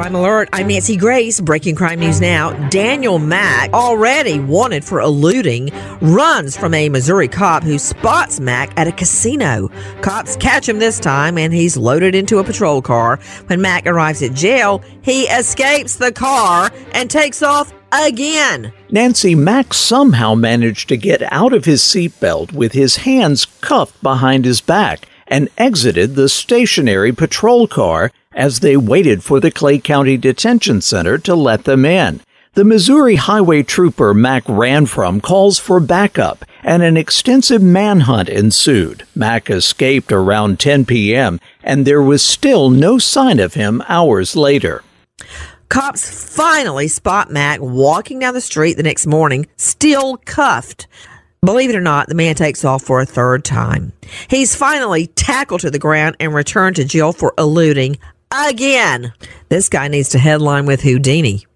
Crime Alert. I'm Nancy Grace. Breaking crime news now. Daniel Mack, already wanted for eluding, runs from a Missouri cop who spots Mack at a casino. Cops catch him this time and he's loaded into a patrol car. When Mack arrives at jail, he escapes the car and takes off again. Nancy Mack somehow managed to get out of his seatbelt with his hands cuffed behind his back and exited the stationary patrol car as they waited for the Clay County Detention Center to let them in. The Missouri highway trooper Mack ran from calls for backup, and an extensive manhunt ensued. Mack escaped around 10 p.m., and there was still no sign of him hours later. Cops finally spot Mack walking down the street the next morning, still cuffed. Believe it or not, the man takes off for a third time. He's finally tackled to the ground and returned to jail for eluding again. This guy needs to headline with Houdini.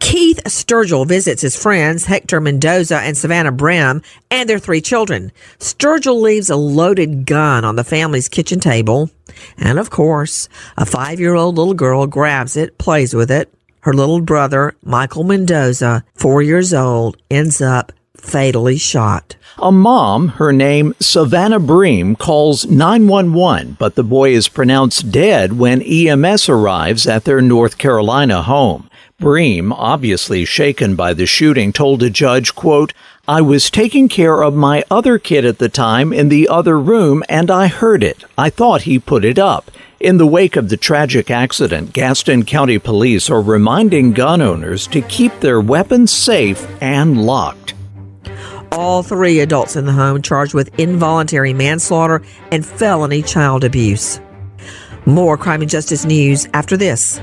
Keith Sturgill visits his friends Hector Mendoza and Savannah Brim and their three children. Sturgill leaves a loaded gun on the family's kitchen table. And of course, a five year old little girl grabs it, plays with it. Her little brother, Michael Mendoza, four years old, ends up fatally shot. A mom, her name Savannah Bream, calls 911, but the boy is pronounced dead when EMS arrives at their North Carolina home. Bream, obviously shaken by the shooting, told a judge, quote, I was taking care of my other kid at the time in the other room and I heard it. I thought he put it up. In the wake of the tragic accident, Gaston County Police are reminding gun owners to keep their weapons safe and locked. All three adults in the home charged with involuntary manslaughter and felony child abuse. More crime and justice news after this.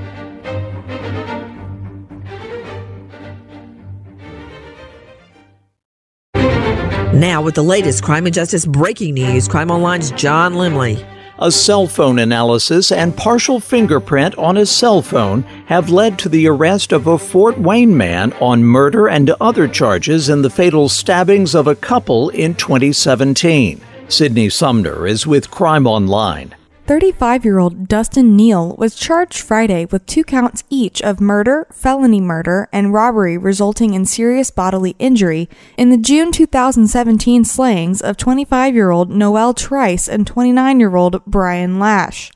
Now, with the latest crime and justice breaking news, Crime Online's John Lemley. A cell phone analysis and partial fingerprint on a cell phone have led to the arrest of a Fort Wayne man on murder and other charges in the fatal stabbings of a couple in 2017. Sydney Sumner is with Crime Online. 35 year old Dustin Neal was charged Friday with two counts each of murder, felony murder, and robbery resulting in serious bodily injury in the June 2017 slayings of 25 year old Noel Trice and 29 year old Brian Lash.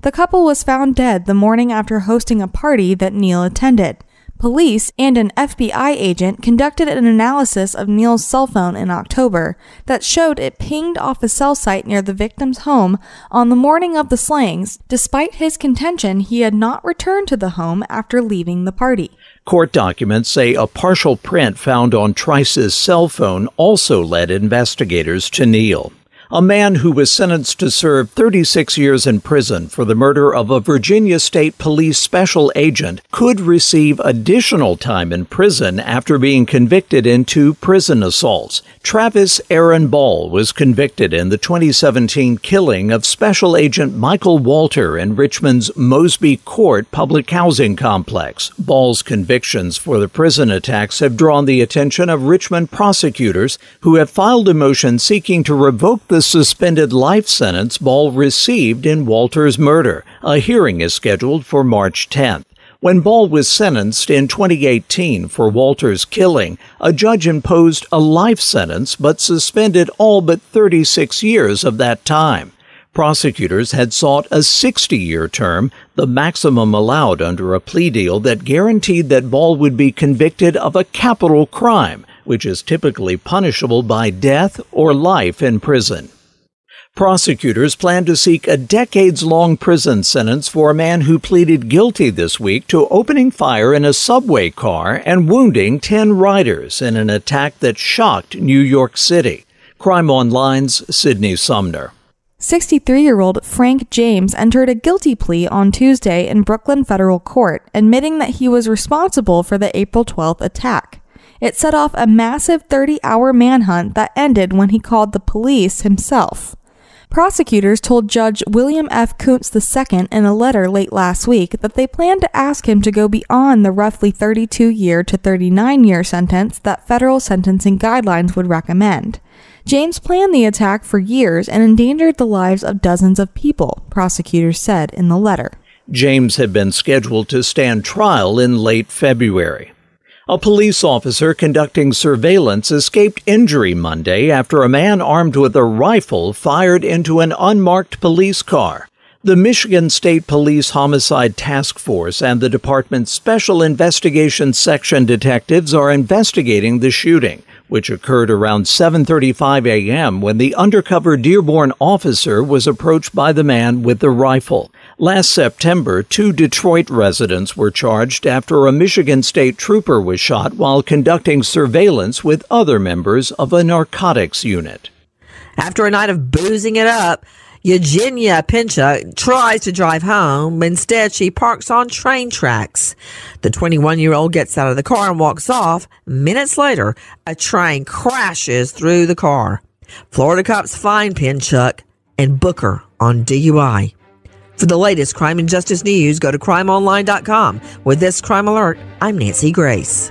The couple was found dead the morning after hosting a party that Neal attended. Police and an FBI agent conducted an analysis of Neal's cell phone in October that showed it pinged off a cell site near the victim's home on the morning of the slayings, despite his contention he had not returned to the home after leaving the party. Court documents say a partial print found on Trice's cell phone also led investigators to Neal a man who was sentenced to serve 36 years in prison for the murder of a Virginia State Police special agent could receive additional time in prison after being convicted in two prison assaults. Travis Aaron Ball was convicted in the 2017 killing of Special Agent Michael Walter in Richmond's Mosby Court public housing complex. Ball's convictions for the prison attacks have drawn the attention of Richmond prosecutors who have filed a motion seeking to revoke the the suspended life sentence Ball received in Walter's murder. A hearing is scheduled for March 10th. When Ball was sentenced in 2018 for Walter's killing, a judge imposed a life sentence but suspended all but 36 years of that time. Prosecutors had sought a 60 year term, the maximum allowed under a plea deal that guaranteed that Ball would be convicted of a capital crime, which is typically punishable by death or life in prison. Prosecutors plan to seek a decades long prison sentence for a man who pleaded guilty this week to opening fire in a subway car and wounding 10 riders in an attack that shocked New York City. Crime Online's Sydney Sumner. 63 year old Frank James entered a guilty plea on Tuesday in Brooklyn federal court, admitting that he was responsible for the April 12th attack. It set off a massive 30 hour manhunt that ended when he called the police himself. Prosecutors told Judge William F. Kuntz II in a letter late last week that they plan to ask him to go beyond the roughly 32 year to 39 year sentence that federal sentencing guidelines would recommend. James planned the attack for years and endangered the lives of dozens of people, prosecutors said in the letter. James had been scheduled to stand trial in late February. A police officer conducting surveillance escaped injury Monday after a man armed with a rifle fired into an unmarked police car. The Michigan State Police Homicide Task Force and the department's Special Investigations Section detectives are investigating the shooting, which occurred around 7:35 a.m. when the undercover Dearborn officer was approached by the man with the rifle. Last September, two Detroit residents were charged after a Michigan State trooper was shot while conducting surveillance with other members of a narcotics unit. After a night of boozing it up, Eugenia Pinchuk tries to drive home, instead she parks on train tracks. The 21 year old gets out of the car and walks off. Minutes later, a train crashes through the car. Florida cops find Pinchuk and Booker on DUI. For the latest crime and justice news, go to crimeonline.com. With this crime alert, I'm Nancy Grace.